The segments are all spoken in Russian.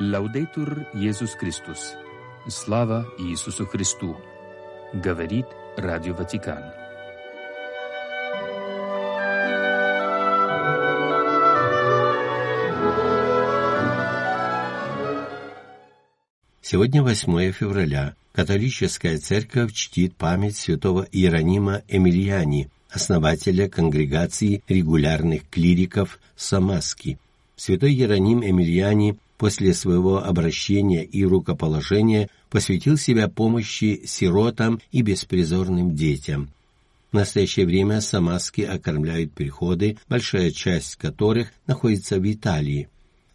Лаудейтур Иисус Христос. Слава Иисусу Христу. Говорит Радио Ватикан. Сегодня 8 февраля. Католическая церковь чтит память святого Иеронима Эмильяни, основателя конгрегации регулярных клириков Самаски. Святой Иероним Эмильяни после своего обращения и рукоположения посвятил себя помощи сиротам и беспризорным детям. В настоящее время самаски окормляют переходы, большая часть которых находится в Италии.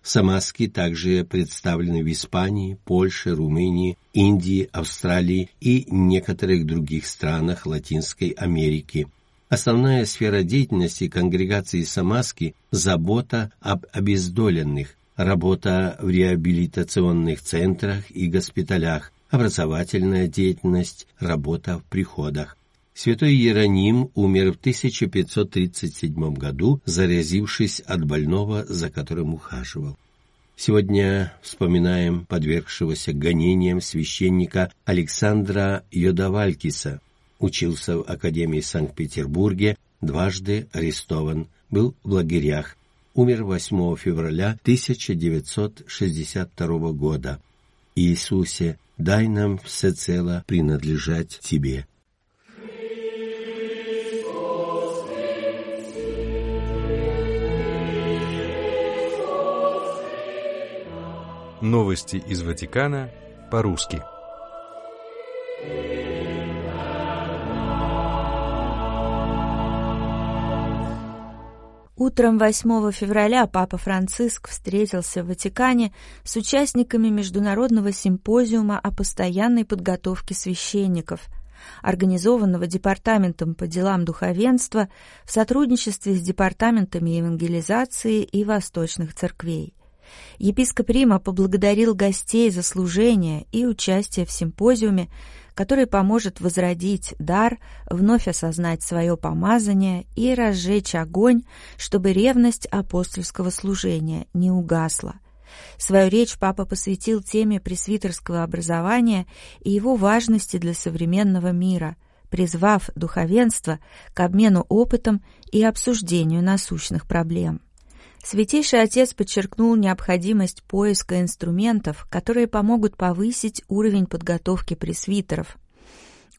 Самаски также представлены в Испании, Польше, Румынии, Индии, Австралии и некоторых других странах Латинской Америки. Основная сфера деятельности конгрегации Самаски – забота об обездоленных, работа в реабилитационных центрах и госпиталях, образовательная деятельность, работа в приходах. Святой Иероним умер в 1537 году, заразившись от больного, за которым ухаживал. Сегодня вспоминаем подвергшегося гонениям священника Александра Йодавалькиса. Учился в Академии Санкт-Петербурге, дважды арестован, был в лагерях, умер 8 февраля 1962 года. Иисусе, дай нам всецело принадлежать Тебе. Новости из Ватикана по-русски. Утром 8 февраля Папа Франциск встретился в Ватикане с участниками Международного симпозиума о постоянной подготовке священников, организованного Департаментом по делам духовенства в сотрудничестве с Департаментами евангелизации и восточных церквей. Епископ Рима поблагодарил гостей за служение и участие в симпозиуме, который поможет возродить дар, вновь осознать свое помазание и разжечь огонь, чтобы ревность апостольского служения не угасла. Свою речь папа посвятил теме пресвитерского образования и его важности для современного мира, призвав духовенство к обмену опытом и обсуждению насущных проблем. Святейший Отец подчеркнул необходимость поиска инструментов, которые помогут повысить уровень подготовки пресвитеров,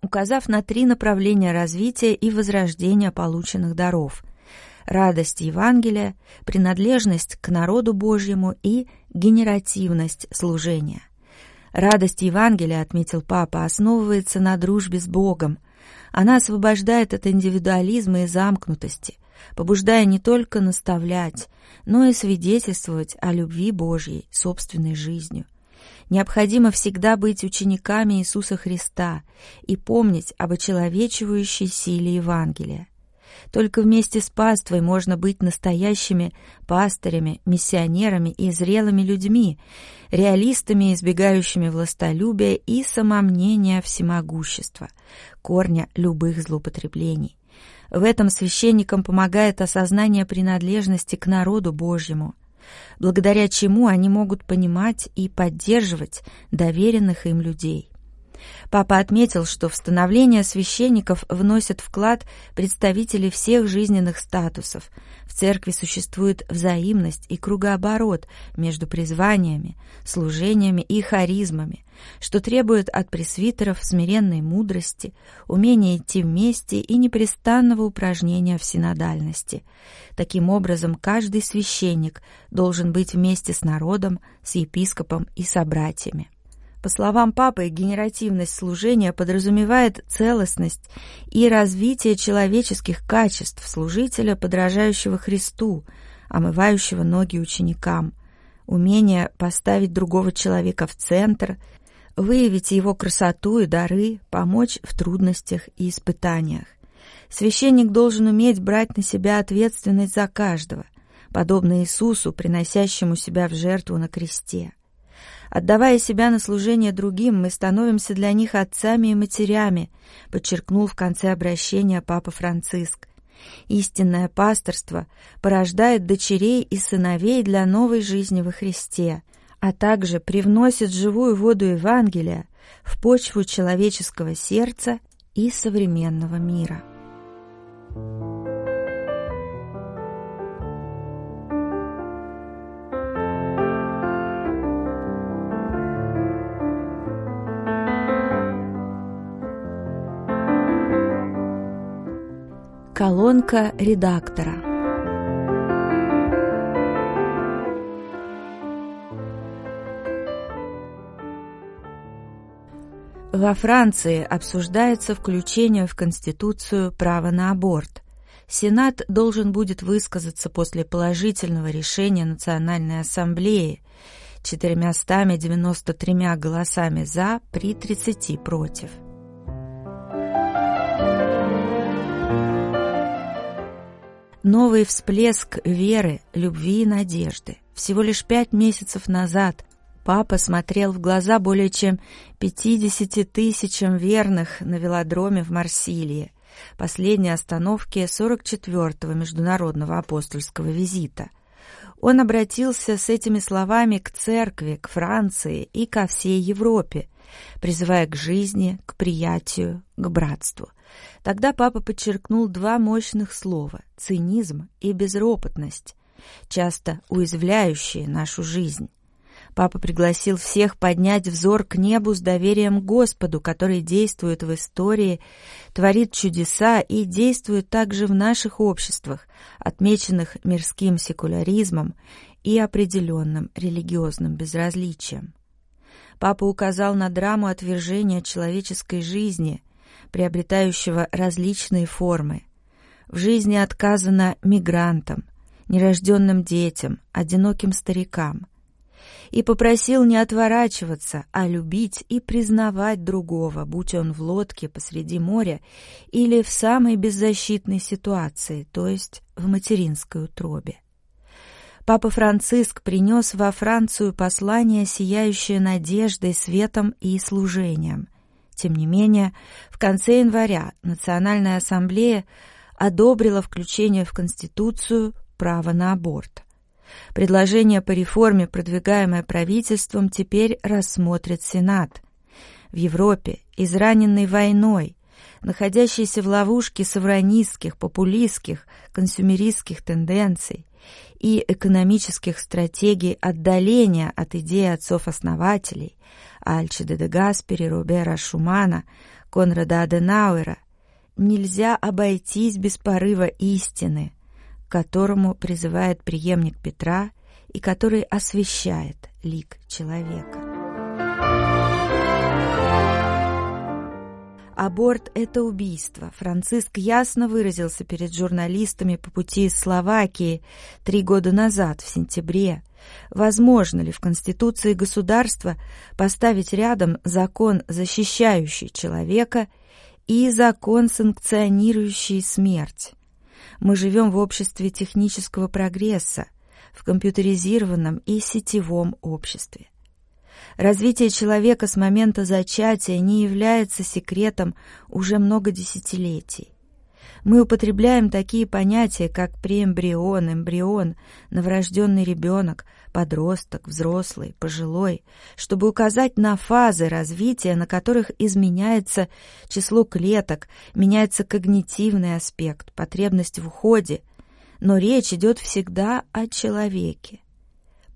указав на три направления развития и возрождения полученных даров – радость Евангелия, принадлежность к народу Божьему и генеративность служения. Радость Евангелия, отметил Папа, основывается на дружбе с Богом. Она освобождает от индивидуализма и замкнутости, побуждая не только наставлять, но и свидетельствовать о любви Божьей собственной жизнью. Необходимо всегда быть учениками Иисуса Христа и помнить об очеловечивающей силе Евангелия. Только вместе с паствой можно быть настоящими пастырями, миссионерами и зрелыми людьми, реалистами, избегающими властолюбия и самомнения всемогущества, корня любых злоупотреблений. В этом священникам помогает осознание принадлежности к народу Божьему, благодаря чему они могут понимать и поддерживать доверенных им людей. Папа отметил, что в становление священников вносят вклад представители всех жизненных статусов. В церкви существует взаимность и кругооборот между призваниями, служениями и харизмами, что требует от пресвитеров смиренной мудрости, умения идти вместе и непрестанного упражнения в синодальности. Таким образом, каждый священник должен быть вместе с народом, с епископом и собратьями. По словам папы, генеративность служения подразумевает целостность и развитие человеческих качеств служителя, подражающего Христу, омывающего ноги ученикам, умение поставить другого человека в центр, выявить его красоту и дары, помочь в трудностях и испытаниях. Священник должен уметь брать на себя ответственность за каждого, подобно Иисусу, приносящему себя в жертву на кресте. Отдавая себя на служение другим, мы становимся для них отцами и матерями, подчеркнул в конце обращения Папа Франциск. Истинное пасторство порождает дочерей и сыновей для новой жизни во Христе, а также привносит живую воду Евангелия в почву человеческого сердца и современного мира. Колонка редактора Во Франции обсуждается включение в Конституцию права на аборт. Сенат должен будет высказаться после положительного решения Национальной Ассамблеи 493 голосами «за» при 30 «против». Новый всплеск веры, любви и надежды. Всего лишь пять месяцев назад папа смотрел в глаза более чем 50 тысячам верных на велодроме в Марсилии, последней остановке 44-го международного апостольского визита. Он обратился с этими словами к церкви, к Франции и ко всей Европе, призывая к жизни, к приятию, к братству – Тогда папа подчеркнул два мощных слова – цинизм и безропотность, часто уязвляющие нашу жизнь. Папа пригласил всех поднять взор к небу с доверием Господу, который действует в истории, творит чудеса и действует также в наших обществах, отмеченных мирским секуляризмом и определенным религиозным безразличием. Папа указал на драму отвержения человеческой жизни – приобретающего различные формы. В жизни отказано мигрантам, нерожденным детям, одиноким старикам. И попросил не отворачиваться, а любить и признавать другого, будь он в лодке посреди моря или в самой беззащитной ситуации, то есть в материнской утробе. Папа Франциск принес во Францию послание, сияющее надеждой, светом и служением. Тем не менее, в конце января Национальная ассамблея одобрила включение в Конституцию права на аборт. Предложение по реформе, продвигаемое правительством, теперь рассмотрит Сенат. В Европе, израненной войной, находящейся в ловушке савранистских, популистских, консюмеристских тенденций и экономических стратегий отдаления от идеи отцов-основателей, Альчиде де Гаспери, Робера Шумана, Конрада Аденауэра, нельзя обойтись без порыва истины, к которому призывает преемник Петра и который освещает лик человека. Аборт – это убийство. Франциск ясно выразился перед журналистами по пути из Словакии три года назад, в сентябре, Возможно ли в Конституции государства поставить рядом закон, защищающий человека, и закон, санкционирующий смерть? Мы живем в обществе технического прогресса, в компьютеризированном и сетевом обществе. Развитие человека с момента зачатия не является секретом уже много десятилетий. Мы употребляем такие понятия, как преэмбрион, эмбрион, новорожденный ребенок, подросток, взрослый, пожилой, чтобы указать на фазы развития, на которых изменяется число клеток, меняется когнитивный аспект, потребность в уходе. Но речь идет всегда о человеке.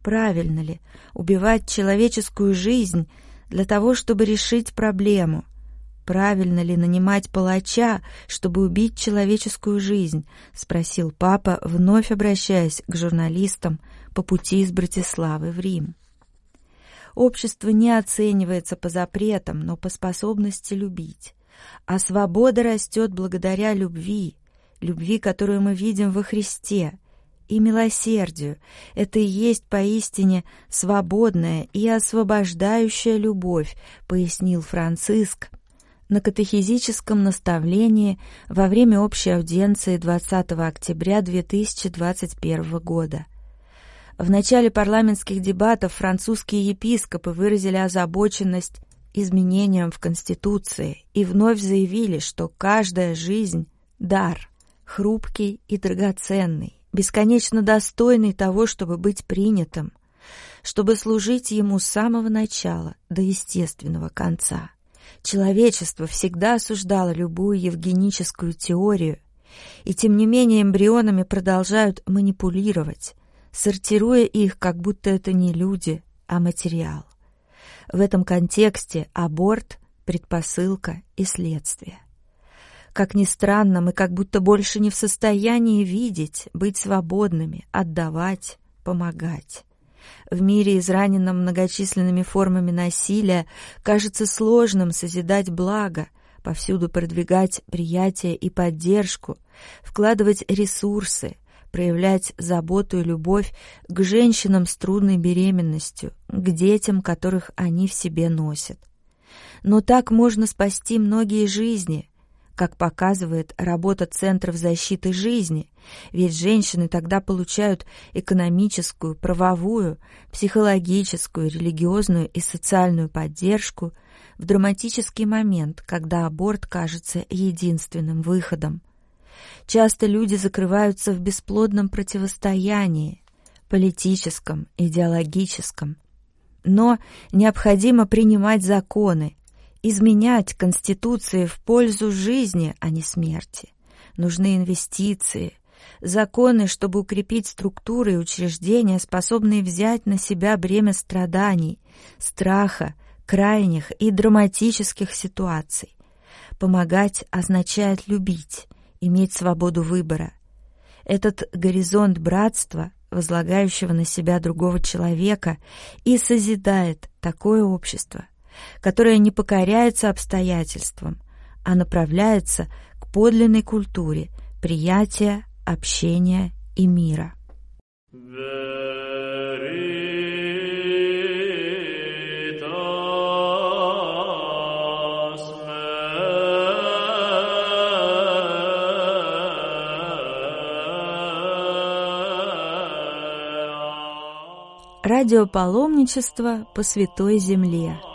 Правильно ли убивать человеческую жизнь для того, чтобы решить проблему – правильно ли нанимать палача, чтобы убить человеческую жизнь?» — спросил папа, вновь обращаясь к журналистам по пути из Братиславы в Рим. Общество не оценивается по запретам, но по способности любить. А свобода растет благодаря любви, любви, которую мы видим во Христе, и милосердию. Это и есть поистине свободная и освобождающая любовь, пояснил Франциск, на катехизическом наставлении во время общей аудиенции 20 октября 2021 года. В начале парламентских дебатов французские епископы выразили озабоченность изменением в Конституции и вновь заявили, что каждая жизнь – дар, хрупкий и драгоценный, бесконечно достойный того, чтобы быть принятым. чтобы служить ему с самого начала до естественного конца. Человечество всегда осуждало любую евгеническую теорию, и тем не менее эмбрионами продолжают манипулировать, сортируя их, как будто это не люди, а материал. В этом контексте аборт – предпосылка и следствие. Как ни странно, мы как будто больше не в состоянии видеть, быть свободными, отдавать, помогать. В мире, израненном многочисленными формами насилия, кажется сложным созидать благо, повсюду продвигать приятие и поддержку, вкладывать ресурсы, проявлять заботу и любовь к женщинам с трудной беременностью, к детям, которых они в себе носят. Но так можно спасти многие жизни, как показывает работа Центров защиты жизни, ведь женщины тогда получают экономическую, правовую, психологическую, религиозную и социальную поддержку в драматический момент, когда аборт кажется единственным выходом. Часто люди закрываются в бесплодном противостоянии, политическом, идеологическом. Но необходимо принимать законы, изменять Конституции в пользу жизни, а не смерти. Нужны инвестиции, законы, чтобы укрепить структуры и учреждения, способные взять на себя бремя страданий, страха, крайних и драматических ситуаций. Помогать означает любить, иметь свободу выбора. Этот горизонт братства, возлагающего на себя другого человека, и созидает такое общество – которая не покоряется обстоятельствам, а направляется к подлинной культуре приятия, общения и мира. Радиопаломничество по Святой Земле –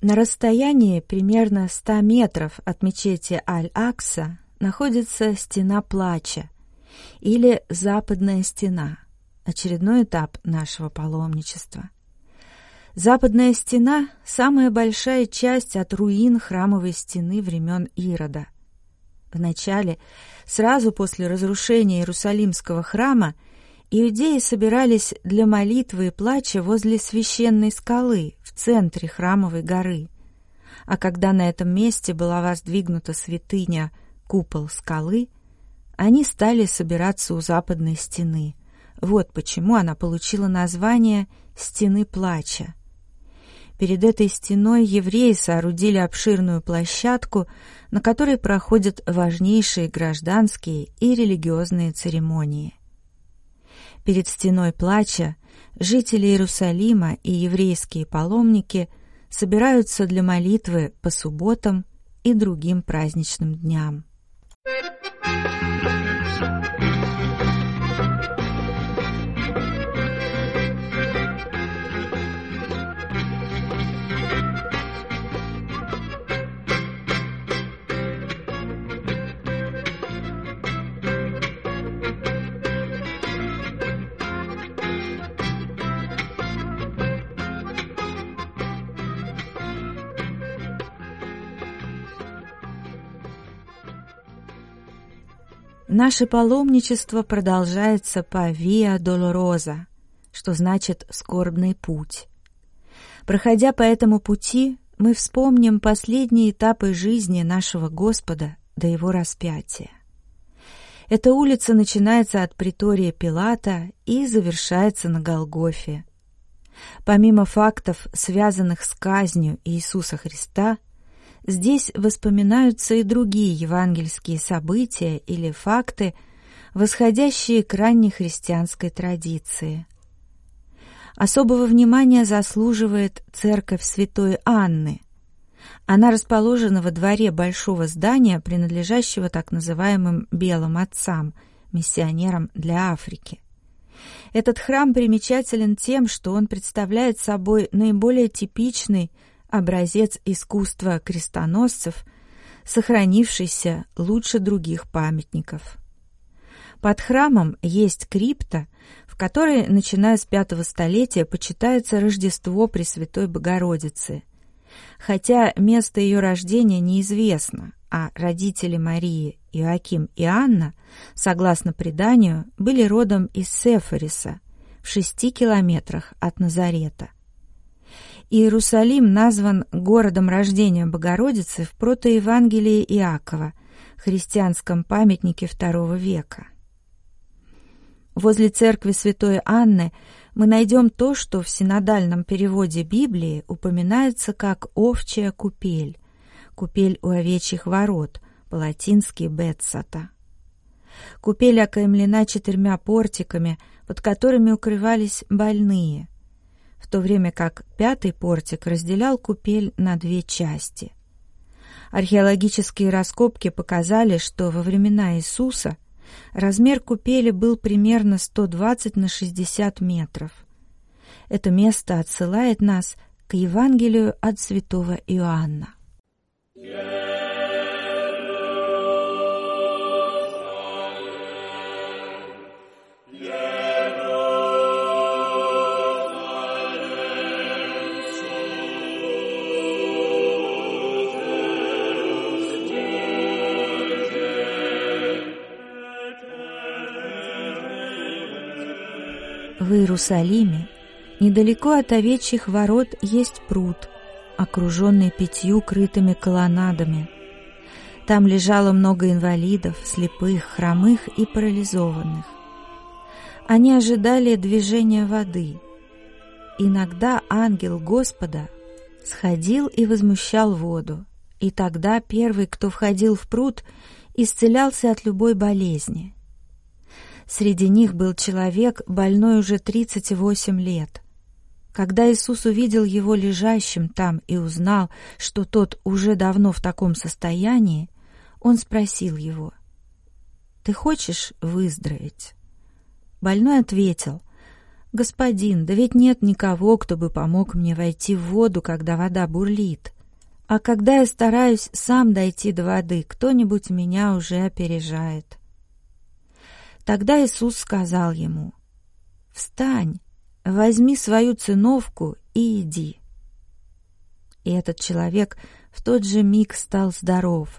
На расстоянии примерно 100 метров от мечети Аль-Акса находится стена плача или западная стена, очередной этап нашего паломничества. Западная стена – самая большая часть от руин храмовой стены времен Ирода. Вначале, сразу после разрушения Иерусалимского храма, Иудеи собирались для молитвы и плача возле священной скалы в центре храмовой горы. А когда на этом месте была воздвигнута святыня, купол скалы, они стали собираться у западной стены. Вот почему она получила название «Стены плача». Перед этой стеной евреи соорудили обширную площадку, на которой проходят важнейшие гражданские и религиозные церемонии. Перед стеной плача жители Иерусалима и еврейские паломники собираются для молитвы по субботам и другим праздничным дням. Наше паломничество продолжается по Виа Долороза, что значит «скорбный путь». Проходя по этому пути, мы вспомним последние этапы жизни нашего Господа до Его распятия. Эта улица начинается от притория Пилата и завершается на Голгофе. Помимо фактов, связанных с казнью Иисуса Христа, Здесь воспоминаются и другие евангельские события или факты, восходящие к ранней христианской традиции. Особого внимания заслуживает церковь святой Анны. Она расположена во дворе большого здания, принадлежащего так называемым «белым отцам», миссионерам для Африки. Этот храм примечателен тем, что он представляет собой наиболее типичный образец искусства крестоносцев, сохранившийся лучше других памятников. Под храмом есть крипта, в которой, начиная с пятого столетия, почитается Рождество Пресвятой Богородицы. Хотя место ее рождения неизвестно, а родители Марии, Иоаким и Анна, согласно преданию, были родом из Сефариса, в шести километрах от Назарета. Иерусалим назван городом рождения Богородицы в протоевангелии Иакова, христианском памятнике II века. Возле церкви святой Анны мы найдем то, что в синодальном переводе Библии упоминается как «овчая купель», купель у овечьих ворот, по-латински «бетсата». Купель окаймлена четырьмя портиками, под которыми укрывались больные – в то время как пятый портик разделял купель на две части. Археологические раскопки показали, что во времена Иисуса размер купели был примерно 120 на 60 метров. Это место отсылает нас к Евангелию от святого Иоанна. Yeah. В Иерусалиме, недалеко от овечьих ворот, есть пруд, окруженный пятью крытыми колоннадами. Там лежало много инвалидов, слепых, хромых и парализованных. Они ожидали движения воды. Иногда ангел Господа сходил и возмущал воду, и тогда первый, кто входил в пруд, исцелялся от любой болезни. Среди них был человек, больной уже 38 лет. Когда Иисус увидел его лежащим там и узнал, что тот уже давно в таком состоянии, он спросил его, «Ты хочешь выздороветь?» Больной ответил, «Господин, да ведь нет никого, кто бы помог мне войти в воду, когда вода бурлит. А когда я стараюсь сам дойти до воды, кто-нибудь меня уже опережает». Тогда Иисус сказал ему, «Встань, возьми свою циновку и иди». И этот человек в тот же миг стал здоров.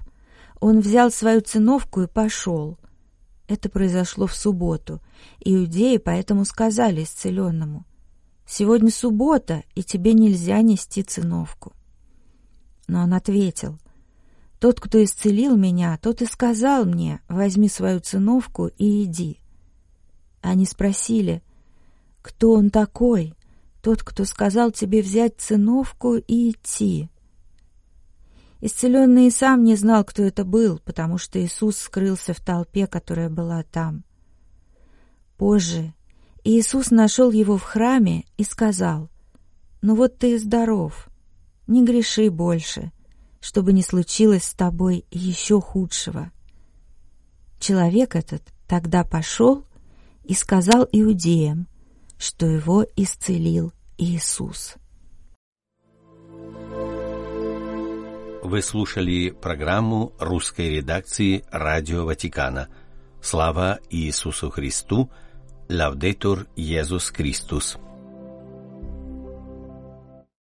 Он взял свою циновку и пошел. Это произошло в субботу. Иудеи поэтому сказали исцеленному, «Сегодня суббота, и тебе нельзя нести циновку». Но он ответил, тот, кто исцелил меня, тот и сказал мне, возьми свою циновку и иди. Они спросили, кто он такой, тот, кто сказал тебе взять циновку и идти. Исцеленный и сам не знал, кто это был, потому что Иисус скрылся в толпе, которая была там. Позже Иисус нашел его в храме и сказал, «Ну вот ты и здоров, не греши больше, чтобы не случилось с тобой еще худшего. Человек этот тогда пошел и сказал иудеям, что его исцелил Иисус. Вы слушали программу русской редакции Радио Ватикана. Слава Иисусу Христу! Лавдетур Иисус Христос!